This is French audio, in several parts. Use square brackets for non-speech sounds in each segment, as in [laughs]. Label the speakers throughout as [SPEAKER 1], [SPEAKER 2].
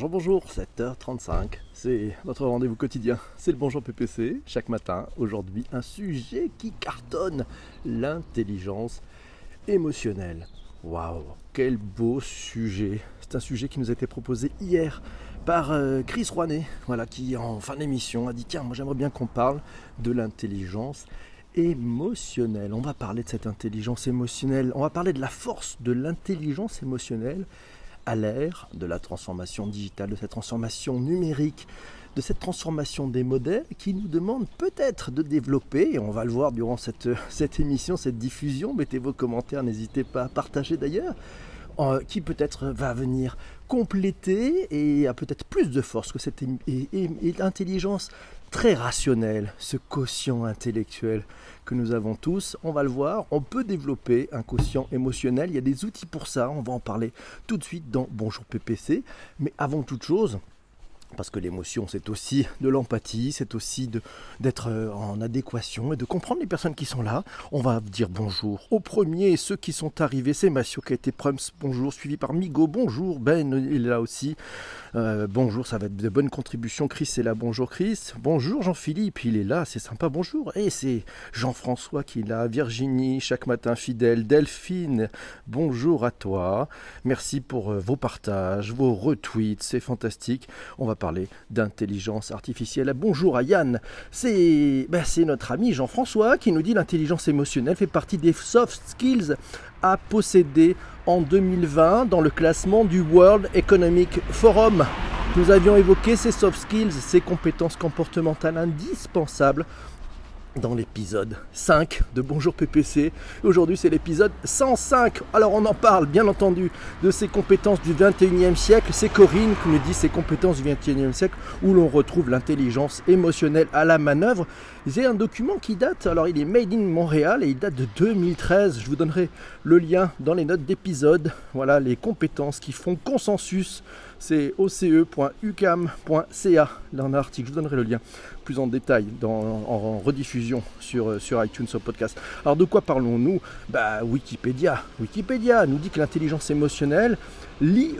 [SPEAKER 1] Bonjour, bonjour, 7h35, c'est votre rendez-vous quotidien, c'est le Bonjour PPC, chaque matin, aujourd'hui un sujet qui cartonne, l'intelligence émotionnelle. Waouh, quel beau sujet, c'est un sujet qui nous a été proposé hier par euh, Chris Rouanet, voilà, qui en fin d'émission a dit tiens, moi j'aimerais bien qu'on parle de l'intelligence émotionnelle. On va parler de cette intelligence émotionnelle, on va parler de la force de l'intelligence émotionnelle à l'ère de la transformation digitale, de cette transformation numérique, de cette transformation des modèles qui nous demande peut-être de développer, et on va le voir durant cette, [laughs] cette émission, cette diffusion, mettez vos commentaires, n'hésitez pas à partager d'ailleurs, euh, qui peut-être va venir compléter et a peut-être plus de force que cette intelligence très rationnelle, ce quotient intellectuel que nous avons tous. On va le voir, on peut développer un quotient émotionnel. Il y a des outils pour ça. On va en parler tout de suite dans Bonjour PPC. Mais avant toute chose, parce que l'émotion, c'est aussi de l'empathie, c'est aussi d'être euh, en adéquation et de comprendre les personnes qui sont là. On va dire bonjour aux premiers, ceux qui sont arrivés. C'est Massio qui a été Prums, bonjour, suivi par Migo, bonjour. Ben, il est là aussi. Euh, bonjour, ça va être de bonnes contributions. Chris est là, bonjour Chris. Bonjour Jean-Philippe, il est là, c'est sympa, bonjour. Et c'est Jean-François qui est là, Virginie, chaque matin fidèle, Delphine, bonjour à toi. Merci pour euh, vos partages, vos retweets, c'est fantastique. On va parler d'intelligence artificielle. Bonjour à Yann, c'est ben, notre ami Jean-François qui nous dit l'intelligence émotionnelle fait partie des soft skills à posséder en 2020 dans le classement du World Economic Forum. Nous avions évoqué ces soft skills, ces compétences comportementales indispensables dans l'épisode 5 de Bonjour PPC. Aujourd'hui c'est l'épisode 105. Alors on en parle bien entendu de ces compétences du 21e siècle. C'est Corinne qui nous dit ces compétences du 21e siècle où l'on retrouve l'intelligence émotionnelle à la manœuvre. J'ai un document qui date, alors il est made in Montréal et il date de 2013. Je vous donnerai le lien dans les notes d'épisode. Voilà les compétences qui font consensus c'est oce.ucam.ca dans l'article. Je vous donnerai le lien plus en détail en, rediffusion sur, euh, iTunes, sur podcast. Alors de quoi parlons-nous? Bah Wikipédia. Wikipédia nous dit que l'intelligence émotionnelle, l'IE,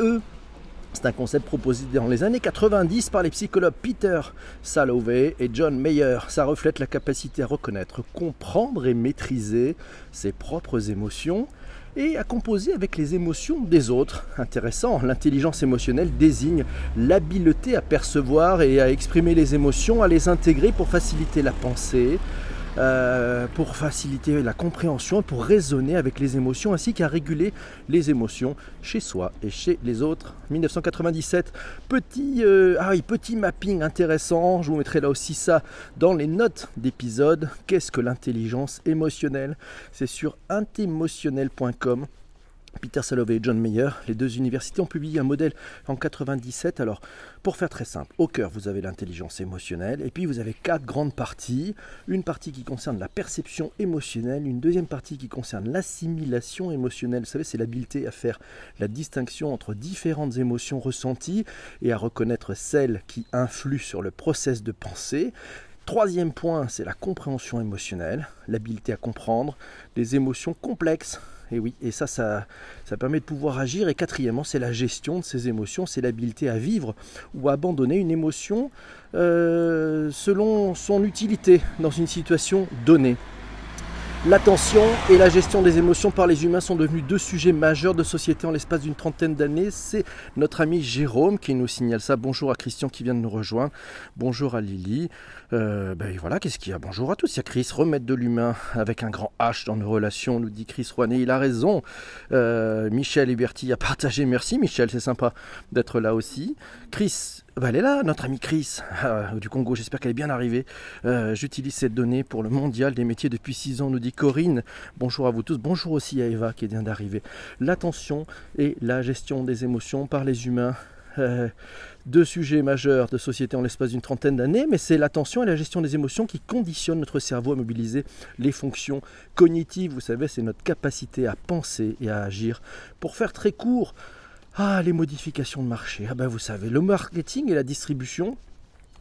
[SPEAKER 1] c'est un concept proposé dans les années 90 par les psychologues Peter Salovey et John Mayer. Ça reflète la capacité à reconnaître, comprendre et maîtriser ses propres émotions et à composer avec les émotions des autres. Intéressant, l'intelligence émotionnelle désigne l'habileté à percevoir et à exprimer les émotions, à les intégrer pour faciliter la pensée, euh, pour faciliter la compréhension, pour raisonner avec les émotions, ainsi qu'à réguler les émotions chez soi et chez les autres. 1997, petit, euh, ah oui, petit mapping intéressant, je vous mettrai là aussi ça dans les notes d'épisode. Qu'est-ce que l'intelligence émotionnelle? C'est sur intemotionnel.com. Peter Salovey et John Mayer, les deux universités ont publié un modèle en 97. Alors, pour faire très simple, au cœur, vous avez l'intelligence émotionnelle, et puis vous avez quatre grandes parties. Une partie qui concerne la perception émotionnelle, une deuxième partie qui concerne l'assimilation émotionnelle. Vous savez, c'est l'habileté à faire la distinction entre différentes émotions ressenties et à reconnaître celles qui influent sur le process de pensée. Troisième point, c'est la compréhension émotionnelle, l'habileté à comprendre des émotions complexes et oui, et ça, ça, permet de pouvoir agir. Et quatrièmement, c'est la gestion de ces émotions, c'est l'habileté à vivre ou abandonner une émotion euh, selon son utilité dans une situation donnée. L'attention et la gestion des émotions par les humains sont devenus deux sujets majeurs de société en l'espace d'une trentaine d'années. C'est notre ami Jérôme qui nous signale ça. Bonjour à Christian qui vient de nous rejoindre. Bonjour à Lily. Euh, ben voilà, qu'est-ce qu'il y a? Bonjour à tous. Il y a Chris, remettre de l'humain avec un grand H dans nos relations, nous dit Chris Rouanet. Il a raison. Euh, Michel Héberti a partagé. Merci Michel, c'est sympa d'être là aussi. Chris, bah, elle est là, notre amie Chris [laughs] euh, du Congo. J'espère qu'elle est bien arrivée. Euh, j'utilise cette donnée pour le mondial des métiers depuis 6 ans, nous dit Corinne. Bonjour à vous tous. Bonjour aussi à Eva qui vient d'arriver. L'attention et la gestion des émotions par les humains. Euh, deux sujets majeurs de société en l'espace d'une trentaine d'années, mais c'est l'attention et la gestion des émotions qui conditionnent notre cerveau à mobiliser les fonctions cognitives. Vous savez, c'est notre capacité à penser et à agir. Pour faire très court, ah, les modifications de marché. Ah ben vous savez, le marketing et la distribution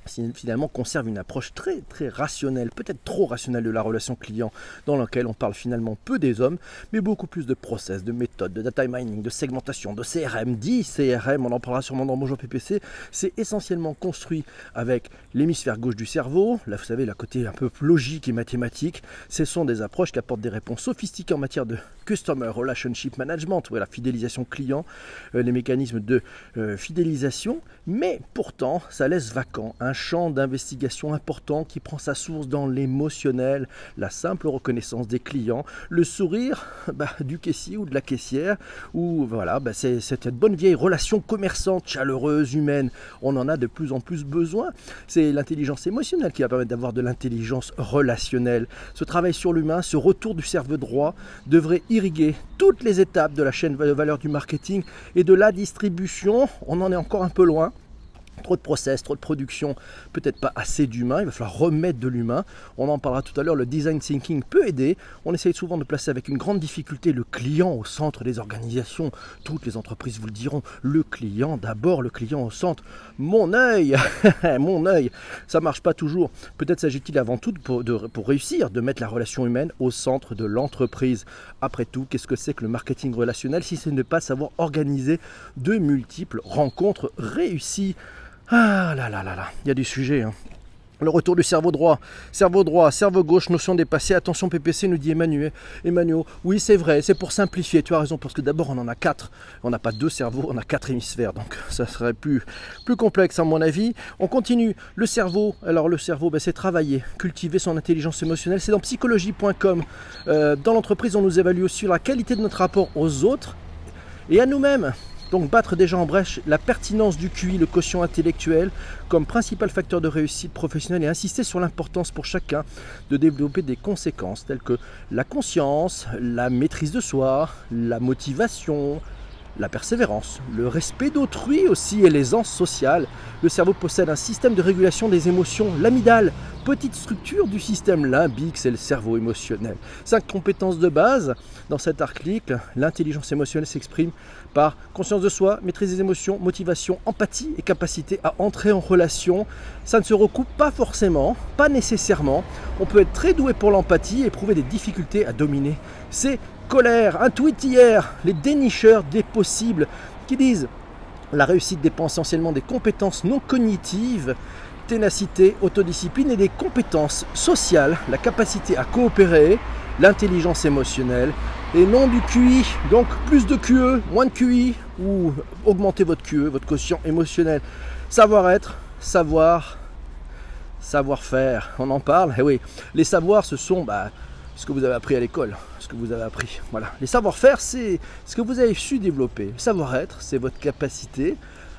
[SPEAKER 1] finalement conserve une approche très très rationnelle, peut-être trop rationnelle de la relation client, dans laquelle on parle finalement peu des hommes, mais beaucoup plus de process, de méthodes, de data mining, de segmentation, de CRM. Dit CRM, on en parlera sûrement dans Bonjour PPC, c'est essentiellement construit avec l'hémisphère gauche du cerveau, là vous savez, la côté un peu logique et mathématique. Ce sont des approches qui apportent des réponses sophistiquées en matière de Customer Relationship Management, ou la fidélisation client, euh, les mécanismes de euh, fidélisation, mais pourtant ça laisse vacant un champ d'investigation important qui prend sa source dans l'émotionnel, la simple reconnaissance des clients, le sourire [laughs] bah, du caissier ou de la caissière, ou voilà, bah, c'est cette bonne vieille relation commerçante, chaleureuse, humaine. On en a de plus en plus besoin. C'est l'intelligence émotionnelle qui va permettre d'avoir de l'intelligence relationnelle. Ce travail sur l'humain, ce retour du cerveau droit devrait irriguer toutes les étapes de la chaîne de valeur du marketing et de la distribution. On en est encore un peu loin. Trop de process, trop de production, peut-être pas assez d'humain, il va falloir remettre de l'humain. On en parlera tout à l'heure, le design thinking peut aider. On essaye souvent de placer avec une grande difficulté le client au centre des organisations. Toutes les entreprises vous le diront, le client d'abord, le client au centre. Mon œil, [laughs] mon œil, ça marche pas toujours. Peut-être s'agit-il avant tout pour, pour réussir de mettre la relation humaine au centre de l'entreprise. Après tout, qu'est-ce que c'est que le marketing relationnel si ce n'est pas savoir organiser de multiples rencontres réussies? Ah là là là là, il y a des sujets. Hein. Le retour du cerveau droit, cerveau droit, cerveau gauche, notion dépassée. Attention PPC, nous dit Emmanuel. Emmanuel, oui c'est vrai, c'est pour simplifier. Tu as raison parce que d'abord on en a quatre. On n'a pas deux cerveaux, on a quatre hémisphères, donc ça serait plus plus complexe à mon avis. On continue. Le cerveau, alors le cerveau, ben, c'est travailler, cultiver son intelligence émotionnelle. C'est dans psychologie.com. Euh, dans l'entreprise, on nous évalue aussi la qualité de notre rapport aux autres et à nous-mêmes. Donc battre déjà en brèche la pertinence du QI, le quotient intellectuel, comme principal facteur de réussite professionnelle et insister sur l'importance pour chacun de développer des conséquences telles que la conscience, la maîtrise de soi, la motivation, la persévérance, le respect d'autrui aussi et l'aisance sociale. Le cerveau possède un système de régulation des émotions, l'amidale, petite structure du système limbique, c'est le cerveau émotionnel. Cinq compétences de base. Dans cet article, l'intelligence émotionnelle s'exprime par conscience de soi, maîtrise des émotions, motivation, empathie et capacité à entrer en relation. Ça ne se recoupe pas forcément, pas nécessairement. On peut être très doué pour l'empathie et éprouver des difficultés à dominer ses colère, un tweet hier, les dénicheurs des possibles qui disent la réussite dépend essentiellement des compétences non cognitives, ténacité, autodiscipline et des compétences sociales, la capacité à coopérer, l'intelligence émotionnelle et non du QI. Donc plus de QE, moins de QI ou augmenter votre QE, votre quotient émotionnel. Savoir-être, savoir, savoir-faire. On en parle Eh oui, les savoirs, ce sont bah, ce que vous avez appris à l'école, ce que vous avez appris. Voilà. Les savoir-faire, c'est ce que vous avez su développer. Le savoir-être, c'est votre capacité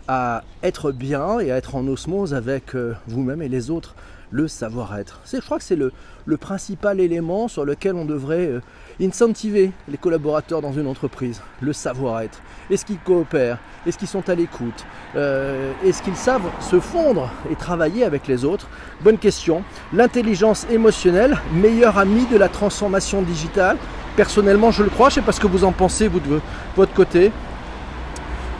[SPEAKER 1] à être bien et à être en osmose avec euh, vous-même et les autres. Le savoir-être. Je crois que c'est le, le, principal élément sur lequel on devrait euh, incentiver les collaborateurs dans une entreprise. Le savoir-être. Est-ce qu'ils coopèrent? Est-ce qu'ils sont à l'écoute? Euh, Est-ce qu'ils savent se fondre et travailler avec les autres? Bonne question. L'intelligence émotionnelle, meilleur ami de la transformation digitale? Personnellement, je le crois. Je sais pas ce que vous en pensez, de votre côté.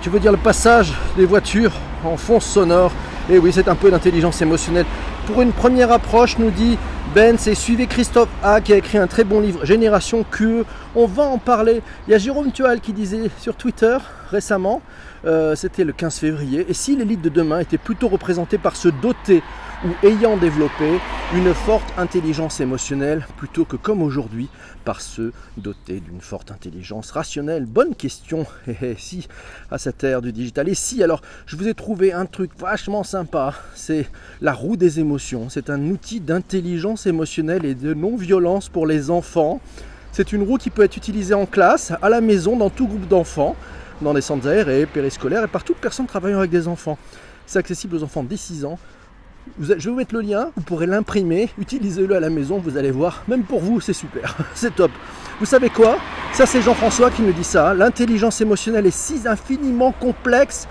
[SPEAKER 1] Tu veux dire le passage des voitures en fond sonore Et oui, c'est un peu d'intelligence émotionnelle. Pour une première approche, nous dit Ben, c'est suivez Christophe A qui a écrit un très bon livre, Génération QE. On va en parler. Il y a Jérôme Tual qui disait sur Twitter récemment, euh, c'était le 15 février, et si l'élite de demain était plutôt représentée par ce doté ou ayant développé une forte intelligence émotionnelle plutôt que comme aujourd'hui par ceux dotés d'une forte intelligence rationnelle Bonne question. Et [laughs] eh, eh, si à cette ère du digital. Et si alors je vous ai trouvé un truc vachement sympa, c'est la roue des émotions. C'est un outil d'intelligence émotionnelle et de non-violence pour les enfants. C'est une roue qui peut être utilisée en classe, à la maison, dans tout groupe d'enfants, dans les centres aérés, périscolaires et par toute personne travaillant avec des enfants. C'est accessible aux enfants dès 6 ans je vais vous mettre le lien, vous pourrez l'imprimer, utilisez-le à la maison, vous allez voir, même pour vous c'est super, [laughs] c'est top. Vous savez quoi? Ça c'est Jean-François qui me dit ça, l'intelligence émotionnelle est si infiniment complexe,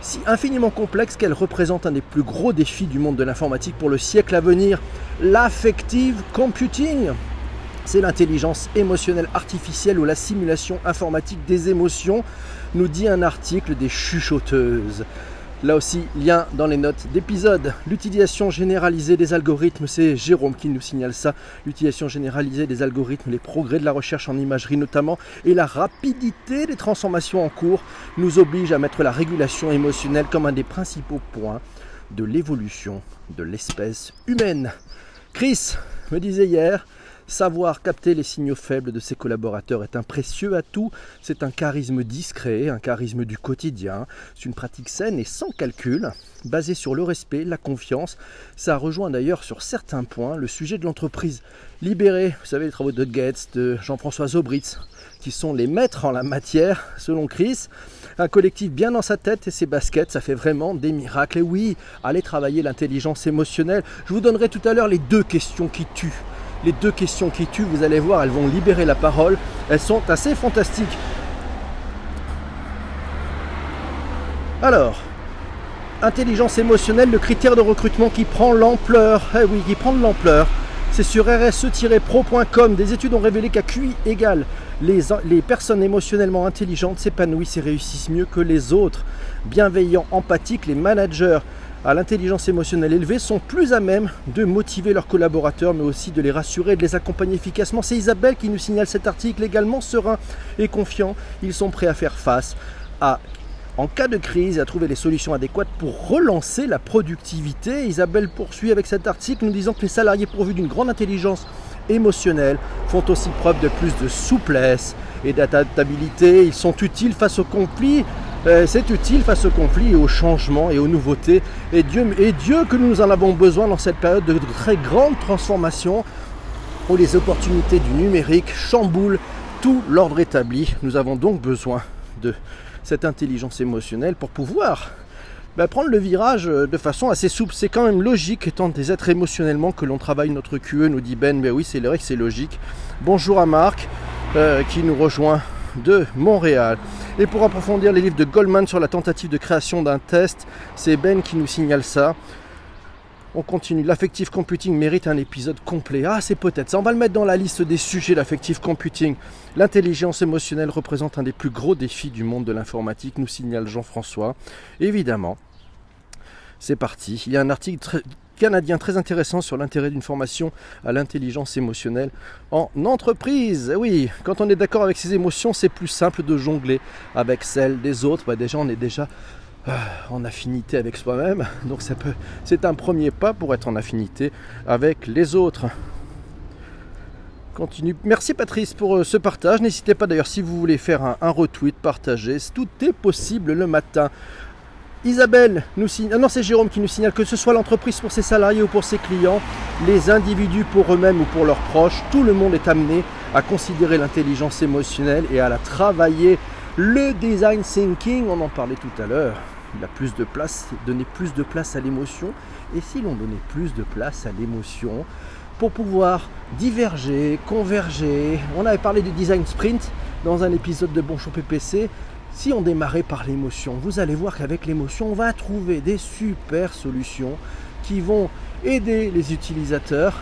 [SPEAKER 1] si infiniment complexe qu'elle représente un des plus gros défis du monde de l'informatique pour le siècle à venir, l'affective computing. C'est l'intelligence émotionnelle artificielle ou la simulation informatique des émotions, nous dit un article des chuchoteuses. Là aussi, lien dans les notes d'épisode. L'utilisation généralisée des algorithmes, c'est Jérôme qui nous signale ça. L'utilisation généralisée des algorithmes, les progrès de la recherche en imagerie notamment, et la rapidité des transformations en cours nous obligent à mettre la régulation émotionnelle comme un des principaux points de l'évolution de l'espèce humaine. Chris me disait hier, Savoir capter les signaux faibles de ses collaborateurs est un précieux atout. C'est un charisme discret, un charisme du quotidien. C'est une pratique saine et sans calcul, basée sur le respect, la confiance. Ça rejoint d'ailleurs sur certains points le sujet de l'entreprise libérée. Vous savez, les travaux de Gates, de Jean-François Zobritz, qui sont les maîtres en la matière, selon Chris. Un collectif bien dans sa tête et ses baskets, ça fait vraiment des miracles. Et oui, allez travailler l'intelligence émotionnelle. Je vous donnerai tout à l'heure les deux questions qui tuent les deux questions qui tuent, vous allez voir, elles vont libérer la parole. Elles sont assez fantastiques. Alors, intelligence émotionnelle, le critère de recrutement qui prend l'ampleur. Eh oui, qui prend de l'ampleur. C'est sur rse-pro.com. Des études ont révélé qu'à QI égale, les, les personnes émotionnellement intelligentes s'épanouissent et réussissent mieux que les autres. Bienveillants, empathiques, les managers à l'intelligence émotionnelle élevée sont plus à même de motiver leurs collaborateurs, mais aussi de les rassurer et de les accompagner efficacement. C'est Isabelle qui nous signale cet article également serein et confiant. Ils sont prêts à faire face à en cas de crise et à trouver les solutions adéquates pour relancer la productivité. Isabelle poursuit avec cet article nous disant que les salariés pourvus d'une grande intelligence émotionnelle font aussi preuve de plus de souplesse et d'adaptabilité. Ils sont utiles face aux conflits c'est utile face au conflit et au changement et aux nouveautés. Et Dieu, et Dieu que nous en avons besoin dans cette période de très grande transformation où les opportunités du numérique chamboulent tout l'ordre établi. Nous avons donc besoin de cette intelligence émotionnelle pour pouvoir bah, prendre le virage euh, de façon assez souple. C'est quand même logique étant des êtres émotionnellement que l'on travaille notre QE, nous dit Ben. Mais oui, c'est vrai que c'est logique. Bonjour à Marc euh, qui nous rejoint de Montréal. Et pour approfondir les livres de Goldman sur la tentative de création d'un test, c'est Ben qui nous signale ça. On continue. L'affective computing mérite un épisode complet. Ah, c'est peut-être ça. On va le mettre dans la liste des sujets, l'affective computing. L'intelligence émotionnelle représente un des plus gros défis du monde de l'informatique, nous signale Jean-François. Évidemment, c'est parti. Il y a un article très, canadien très intéressant sur l'intérêt d'une formation à l'intelligence émotionnelle en entreprise. Oui, quand on est d'accord avec ses émotions, c'est plus simple de jongler avec celles des autres. Bah, déjà, on est déjà euh, en affinité avec soi-même, [laughs] donc ça peut, c'est un premier pas pour être en affinité avec les autres. Continue. Merci Patrice pour euh, ce partage. N'hésitez pas d'ailleurs si vous voulez faire un, un retweet, partager. Tout est possible le matin. Isabelle nous signale, ah non c'est Jérôme qui nous signale que ce soit l'entreprise pour ses salariés ou pour ses clients, les individus pour eux-mêmes ou pour leurs proches, tout le monde est amené à considérer l'intelligence émotionnelle et à la travailler. Le design thinking, on en parlait tout à l'heure, il a plus de place, donner plus de place à l'émotion. Et si l'on donnait plus de place à l'émotion pour pouvoir diverger, converger, on avait parlé du design sprint dans un épisode de Bonjour PPC, si on démarrait par l'émotion, vous allez voir qu'avec l'émotion, on va trouver des super solutions qui vont aider les utilisateurs.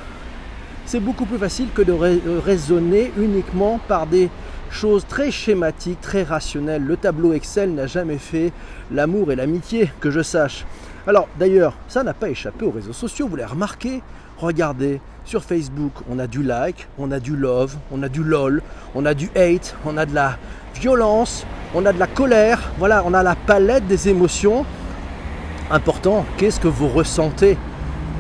[SPEAKER 1] C'est beaucoup plus facile que de euh, raisonner uniquement par des choses très schématiques, très rationnelles. Le tableau Excel n'a jamais fait l'amour et l'amitié, que je sache. Alors d'ailleurs, ça n'a pas échappé aux réseaux sociaux, vous l'avez remarqué. Regardez, sur Facebook, on a du like, on a du love, on a du lol, on a du hate, on a de la violence, on a de la colère, voilà, on a la palette des émotions. Important, qu'est-ce que vous ressentez?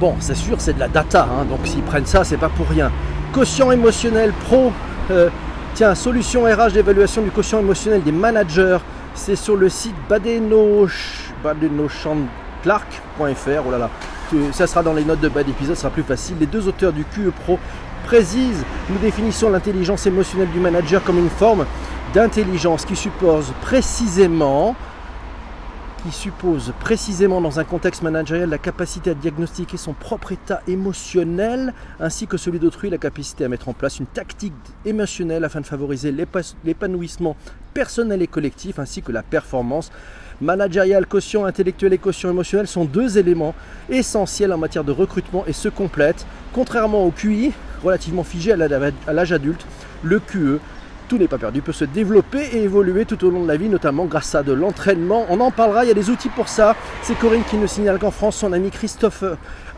[SPEAKER 1] Bon, c'est sûr, c'est de la data, hein, donc s'ils prennent ça, c'est pas pour rien. Quotient émotionnel pro, euh, tiens, solution RH d'évaluation du quotient émotionnel des managers, c'est sur le site badenochandclark.fr. Oh là là, ça sera dans les notes de bas d'épisode, ça sera plus facile. Les deux auteurs du QE Pro précisent nous définissons l'intelligence émotionnelle du manager comme une forme d'intelligence qui suppose précisément qui suppose précisément dans un contexte managérial la capacité à diagnostiquer son propre état émotionnel ainsi que celui d'autrui, la capacité à mettre en place une tactique émotionnelle afin de favoriser l'épanouissement personnel et collectif ainsi que la performance managériale, quotient intellectuel et quotient émotionnel sont deux éléments essentiels en matière de recrutement et se complètent. Contrairement au QI, relativement figé à l'âge adulte, le QE tout n'est pas perdu, peut se développer et évoluer tout au long de la vie, notamment grâce à de l'entraînement. On en parlera, il y a des outils pour ça. C'est Corinne qui nous signale qu'en France, son ami Christophe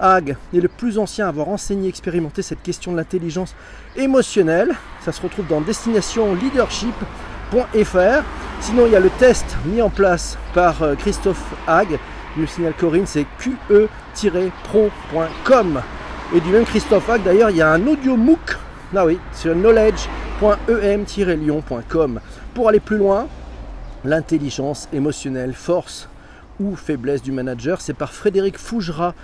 [SPEAKER 1] Hague est le plus ancien à avoir enseigné, expérimenté cette question de l'intelligence émotionnelle. Ça se retrouve dans Destination Leadership.fr. Sinon, il y a le test mis en place par euh, Christophe Hague. Il nous signale Corinne, c'est qe-pro.com. Et du même Christophe Hague, d'ailleurs, il y a un audio MOOC, ah oui, sur knowledge.em-lyon.com. Pour aller plus loin, l'intelligence émotionnelle, force ou faiblesse du manager, c'est par Frédéric Fougera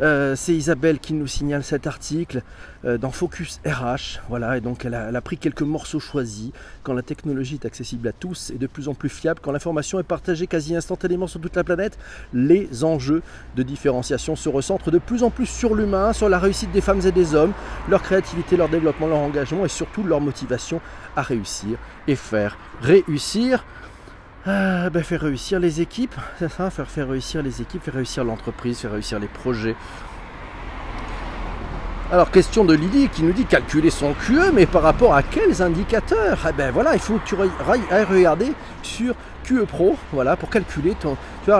[SPEAKER 1] euh, c'est Isabelle qui nous signale cet article euh, dans Focus RH. Voilà, et donc elle a, pris quelques morceaux choisis. Quand la technologie est accessible à tous et de plus en plus fiable, quand l'information est partagée quasi instantanément sur toute la planète, les enjeux de différenciation se recentrent de plus en plus sur l'humain, sur la réussite des femmes et des hommes, leur créativité, leur développement, leur engagement et surtout leur motivation à réussir et faire réussir euh, ben, faire réussir les équipes, c'est ça, faire, faire réussir les équipes, faire réussir l'entreprise, faire réussir les projets. Alors question de Lydie qui nous dit calculer son QE, mais par rapport à quels indicateurs? Eh ben voilà, il faut que tu ailles regarder sur QE Pro, voilà, pour calculer tu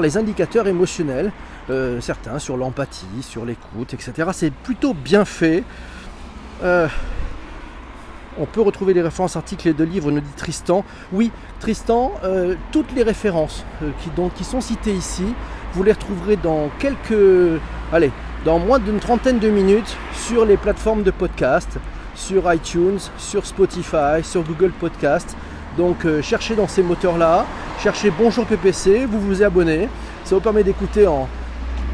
[SPEAKER 1] les indicateurs émotionnels, euh, certains sur l'empathie, sur l'écoute, etc. C'est plutôt bien fait. Euh, on peut retrouver les références articles de livres, nous dit Tristan. Oui, Tristan, euh, toutes les références euh, qui, qui sont citées ici, vous les retrouverez dans quelques. Allez, dans moins d'une trentaine de minutes sur les plateformes de podcast, sur iTunes, sur Spotify, sur Google Podcast. Donc euh, cherchez dans ces moteurs-là, cherchez Bonjour PPC, vous vous abonnez. Ça vous permet d'écouter en,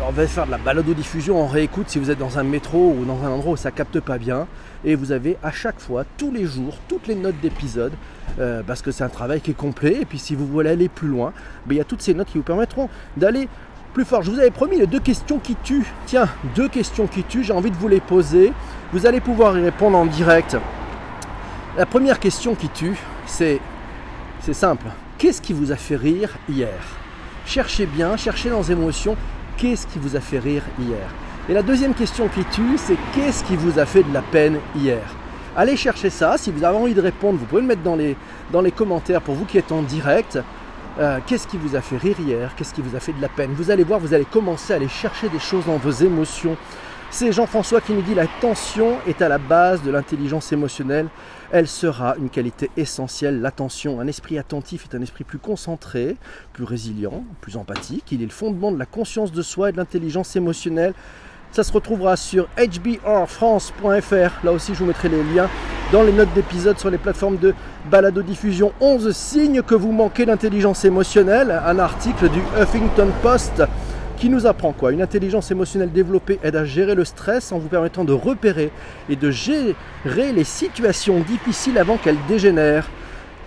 [SPEAKER 1] on va faire de la balado-diffusion en réécoute si vous êtes dans un métro ou dans un endroit où ça capte pas bien. Et vous avez à chaque fois, tous les jours, toutes les notes d'épisode, euh, parce que c'est un travail qui est complet. Et puis si vous voulez aller plus loin, ben, il y a toutes ces notes qui vous permettront d'aller plus fort. Je vous avais promis les deux questions qui tuent. Tiens, deux questions qui tuent, j'ai envie de vous les poser. Vous allez pouvoir y répondre en direct. La première question qui tue, c'est c'est simple. Qu'est-ce qui vous a fait rire hier? Cherchez bien, cherchez dans émotions qu'est-ce qui vous a fait rire hier? Et la deuxième question qui tue, c'est qu'est-ce qui vous a fait de la peine hier? Allez chercher ça, si vous avez envie de répondre, vous pouvez le mettre dans les, commentaires pour vous qui êtes en direct. Euh, qu'est-ce qui vous a fait rire hier? Qu'est-ce qui vous a fait de la peine? Vous allez voir, vous allez commencer à aller chercher des choses dans vos émotions. C'est Jean-François qui nous dit la tension est à la base de l'intelligence émotionnelle. Elle sera une qualité essentielle. L'attention, un esprit attentif est un esprit plus concentré, plus résilient, plus empathique. Il est le fondement de la conscience de soi et de l'intelligence émotionnelle. Ça se retrouvera sur hbrfrance.fr. Là aussi, je vous mettrai les liens dans les notes d'épisode sur les plateformes de balado-diffusion. 11 signes que vous manquez d'intelligence émotionnelle. Un article du Huffington Post qui nous apprend quoi? Une intelligence émotionnelle développée aide à gérer le stress en vous permettant de repérer et de gérer les situations difficiles avant qu'elles dégénèrent.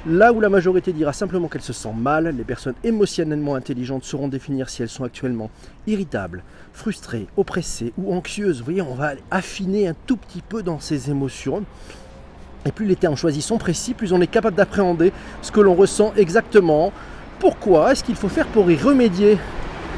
[SPEAKER 1] Là où la majorité dira simplement qu'elle se sent mal, les personnes émotionnellement intelligentes sauront définir si elles sont actuellement irritables, frustrées, oppressées ou anxieuses. Vous voyez, on va affiner un tout petit peu dans ces émotions. Et plus les termes choisis sont précis, plus on est capable d'appréhender ce que l'on ressent exactement. Pourquoi Est-ce qu'il faut faire pour y remédier?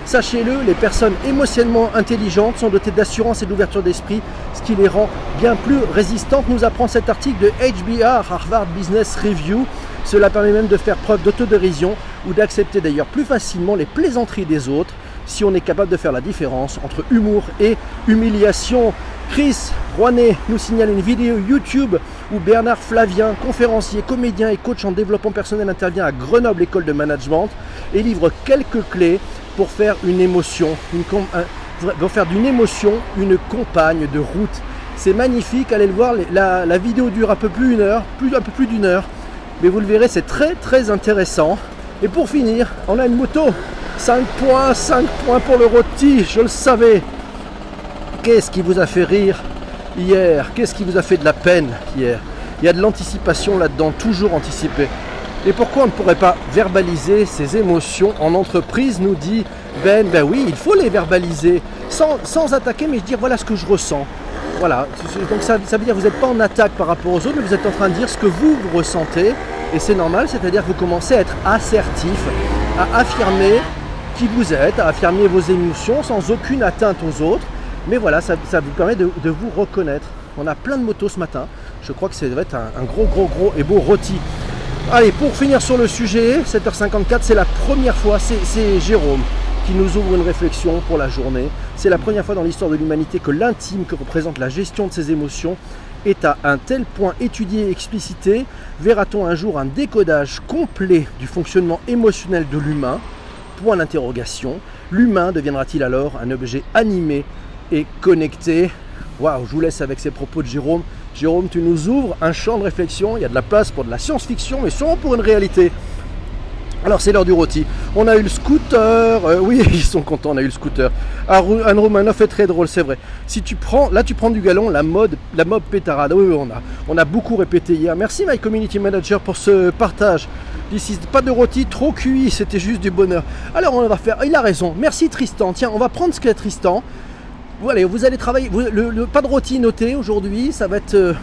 [SPEAKER 1] Sachez-le, les personnes émotionnellement intelligentes sont dotées d'assurance et d'ouverture d'esprit, ce qui les rend bien plus résistantes, nous apprend cet article de HBR, Harvard Business Review. Cela permet même de faire preuve d'autodérision ou d'accepter d'ailleurs plus facilement les plaisanteries des autres si on est capable de faire la différence entre humour et humiliation. Chris Rouanet nous signale une vidéo YouTube où Bernard Flavien, conférencier, comédien et coach en développement personnel, intervient à Grenoble École de Management et livre quelques clés pour faire une émotion, une, pour faire d'une émotion une compagne de route. C'est magnifique, allez le voir, la, vidéo dure un peu plus d'une heure, plus, un peu plus d'une heure, mais vous le verrez, c'est très très intéressant. Et pour finir, on a une moto, 5 points, 5 points pour le rôti, je le savais. Qu'est-ce qui vous a fait rire hier? Qu'est-ce qui vous a fait de la peine hier? Il y a de l'anticipation là-dedans, toujours anticipé. Et pourquoi on ne pourrait pas verbaliser ses émotions en entreprise nous dit Ben, ben oui, il faut les verbaliser sans, attaquer, mais dire voilà ce que je ressens. Voilà, donc ça, ça veut dire que vous n'êtes pas en attaque par rapport aux autres, mais vous êtes en train de dire ce que vous, ressentez. Et c'est normal, c'est-à-dire que vous commencez à être assertif, à affirmer qui vous êtes, à affirmer vos émotions sans aucune atteinte aux autres. Mais voilà, ça, vous permet de, vous reconnaître. On a plein de motos ce matin. Je crois que ça devrait être un gros, gros, gros et beau rôti. Allez, pour finir sur le sujet, 7h54, c'est la première fois, c'est Jérôme qui nous ouvre une réflexion pour la journée. C'est la première fois dans l'histoire de l'humanité que l'intime que représente la gestion de ses émotions est à un tel point étudié et explicité. Verra-t-on un jour un décodage complet du fonctionnement émotionnel de l'humain? Point d'interrogation. L'humain deviendra-t-il alors un objet animé et connecté? Waouh, je vous laisse avec ces propos de Jérôme. Jérôme, tu nous ouvres un champ de réflexion. Il y a de la place pour de la science-fiction, mais sûrement pour une réalité. Alors c'est l'heure du rôti. On a eu le scooter. Euh, oui, [laughs] ils sont contents, on a eu le scooter. Un Romanov est très drôle, c'est vrai. Si tu prends, là tu prends du galon, la mode, la mode pétarade. Oui, on a, beaucoup répété hier. Merci My Community Manager pour ce partage. Ici, pas de rôti, trop cuit, c'était juste du bonheur. Alors on va faire. Il a raison. Merci Tristan. Tiens, on va prendre ce qu'est Tristan. Voilà, vous allez travailler. le, pas de rôti noté aujourd'hui. Ça va être euh,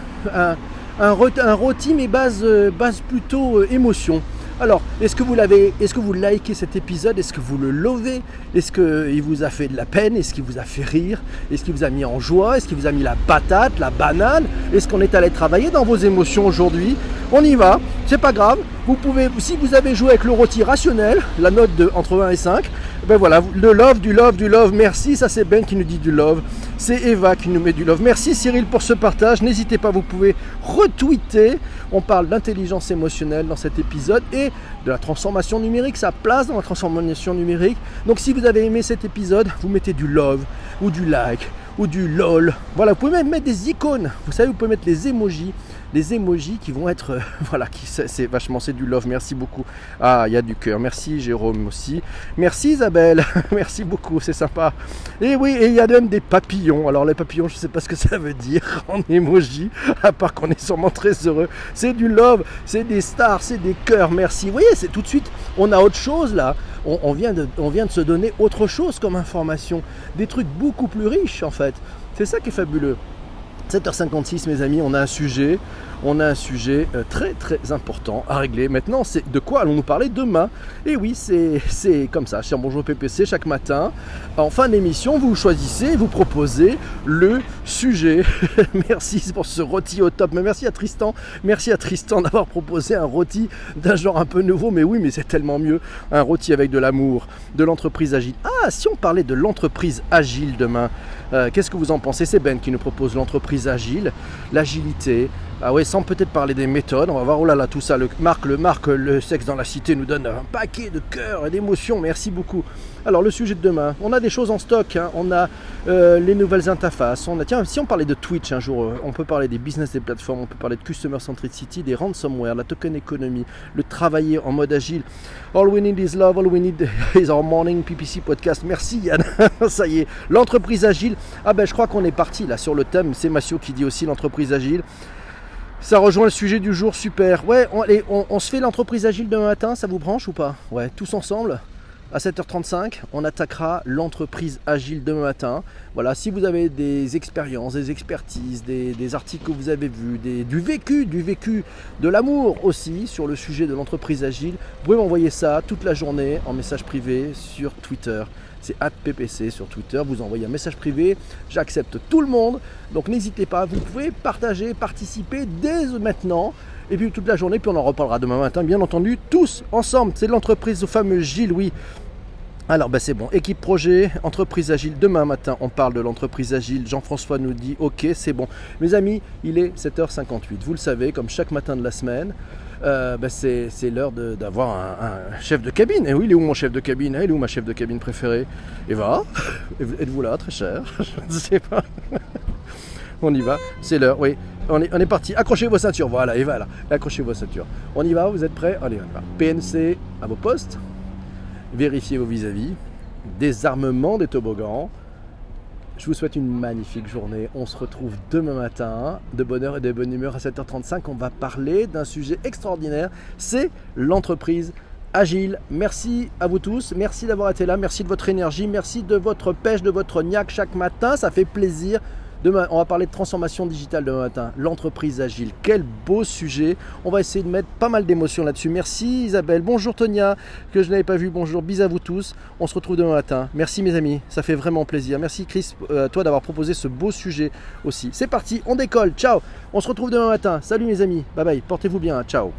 [SPEAKER 1] un, rôti, mais base, euh, base plutôt émotion. Alors, est-ce que vous l'avez, est-ce que vous likez cet épisode? Est-ce que vous le lovez? Est-ce qu'il vous a fait de la peine? Est-ce qu'il vous a fait rire? Est-ce qu'il vous a mis en joie? Est-ce qu'il vous a mis la patate, la banane? Est-ce qu'on est allé travailler dans vos émotions aujourd'hui? On y va, c'est pas grave. Vous pouvez, si vous avez joué avec le rôti rationnel, la note de entre 1 et 5, ben voilà, le love, du love, du love, merci, ça c'est Ben qui nous dit du love. C'est Eva qui nous met du love. Merci Cyril pour ce partage. N'hésitez pas, vous pouvez retweeter. On parle d'intelligence émotionnelle dans cet épisode et de la transformation numérique, sa place dans la transformation numérique. Donc si vous avez aimé cet épisode, vous mettez du love ou du like ou du lol. Voilà, vous pouvez même mettre des icônes. Vous savez, vous pouvez mettre les emojis des emojis qui vont être, [laughs] voilà, c'est vachement, c'est du love. Merci beaucoup. Ah, il y a du cœur. Merci Jérôme aussi. Merci Isabelle. [laughs] Merci beaucoup, c'est sympa. Et oui, et il y a même des papillons. Alors les papillons, je ne sais pas ce que [laughs] ça veut dire en emoji, à part qu'on est sûrement très heureux. C'est du love, c'est des stars, c'est des cœurs. Merci. Vous voyez, c'est tout de suite, on a autre chose là. On, vient de, on vient de se donner autre chose comme information. Des trucs beaucoup plus riches en fait. C'est ça qui est fabuleux. 7h56 mes amis, on a un sujet, on a un sujet euh, très très important à régler. Maintenant, c'est de quoi allons-nous parler demain? Et oui, c'est comme ça, cher Bonjour PPC, chaque matin, en fin d'émission, vous choisissez, vous proposez le sujet. [laughs] merci pour ce rôti au top, mais merci à Tristan, merci à Tristan d'avoir proposé un rôti d'un genre un peu nouveau, mais oui, mais c'est tellement mieux, un rôti avec de l'amour, de l'entreprise agile. Ah, si on parlait de l'entreprise agile demain, qu'est-ce que vous en pensez? C'est Ben qui nous propose l'entreprise agile, l'agilité. Ah ouais, sans peut-être parler des méthodes. On va voir, oh là là, tout ça. Le Marc, le Marc, le sexe dans la cité nous donne un paquet de cœur et d'émotions. Merci beaucoup. Alors, le sujet de demain, on a des choses en stock. Hein. On a euh, les nouvelles interfaces. On a, tiens, si on parlait de Twitch un jour, euh, on peut parler des business des plateformes, on peut parler de Customer Centricity, des ransomware, la token economy, le travailler en mode agile. All we need is love, all we need [laughs] is our morning PPC podcast. Merci Yann. [laughs] ça y est, l'entreprise agile. Ah ben je crois qu'on est parti là sur le thème. C'est Massio qui dit aussi l'entreprise agile. Ça rejoint le sujet du jour, super. Ouais, on, on se fait l'entreprise agile demain matin, ça vous branche ou pas? Ouais, tous ensemble à 7h35, on attaquera l'entreprise agile demain matin. Voilà, si vous avez des expériences, des expertises, des, articles que vous avez vus, du vécu, du vécu, de l'amour aussi sur le sujet de l'entreprise agile, vous pouvez m'envoyer ça toute la journée en message privé sur Twitter. C'est ppc sur Twitter, vous envoyez un message privé, j'accepte tout le monde, donc n'hésitez pas, vous pouvez partager, participer dès maintenant et puis toute la journée, puis on en reparlera demain matin, bien entendu, tous ensemble. C'est l'entreprise, au fameux Gilles, oui. Alors ben c'est bon, équipe projet, entreprise agile, demain matin on parle de l'entreprise agile, Jean-François nous dit ok c'est bon. Mes amis, il est 7h58, vous le savez, comme chaque matin de la semaine, euh, ben, c'est, l'heure d'avoir un, chef de cabine. Et oui, il est où mon chef de cabine? Il est où ma chef de cabine préférée? Eva? Êtes-vous là, très cher [laughs] Je ne sais pas. on y va, c'est l'heure, oui. On est, parti, accrochez vos ceintures, voilà, Eva là, accrochez vos ceintures. On y va, vous êtes prêts? Allez, on y va. PNC à vos postes vérifiez vos vis-à-vis, désarmement des toboggans. Je vous souhaite une magnifique journée. On se retrouve demain matin, de bonne heure et de bonne humeur à 7h35. On va parler d'un sujet extraordinaire, c'est l'entreprise agile. Merci à vous tous, merci d'avoir été là, merci de votre énergie, merci de votre pêche, de votre niaque chaque matin, ça fait plaisir. Demain, on va parler de transformation digitale demain matin, l'entreprise agile. Quel beau sujet. On va essayer de mettre pas mal d'émotions là-dessus. Merci Isabelle. Bonjour Tonia, que je n'avais pas vu. Bonjour, bis à vous tous. On se retrouve demain matin. Merci mes amis, ça fait vraiment plaisir. Merci Chris, euh, toi d'avoir proposé ce beau sujet aussi. C'est parti, on décolle. Ciao. On se retrouve demain matin. Salut mes amis. Bye bye. Portez-vous bien. Ciao.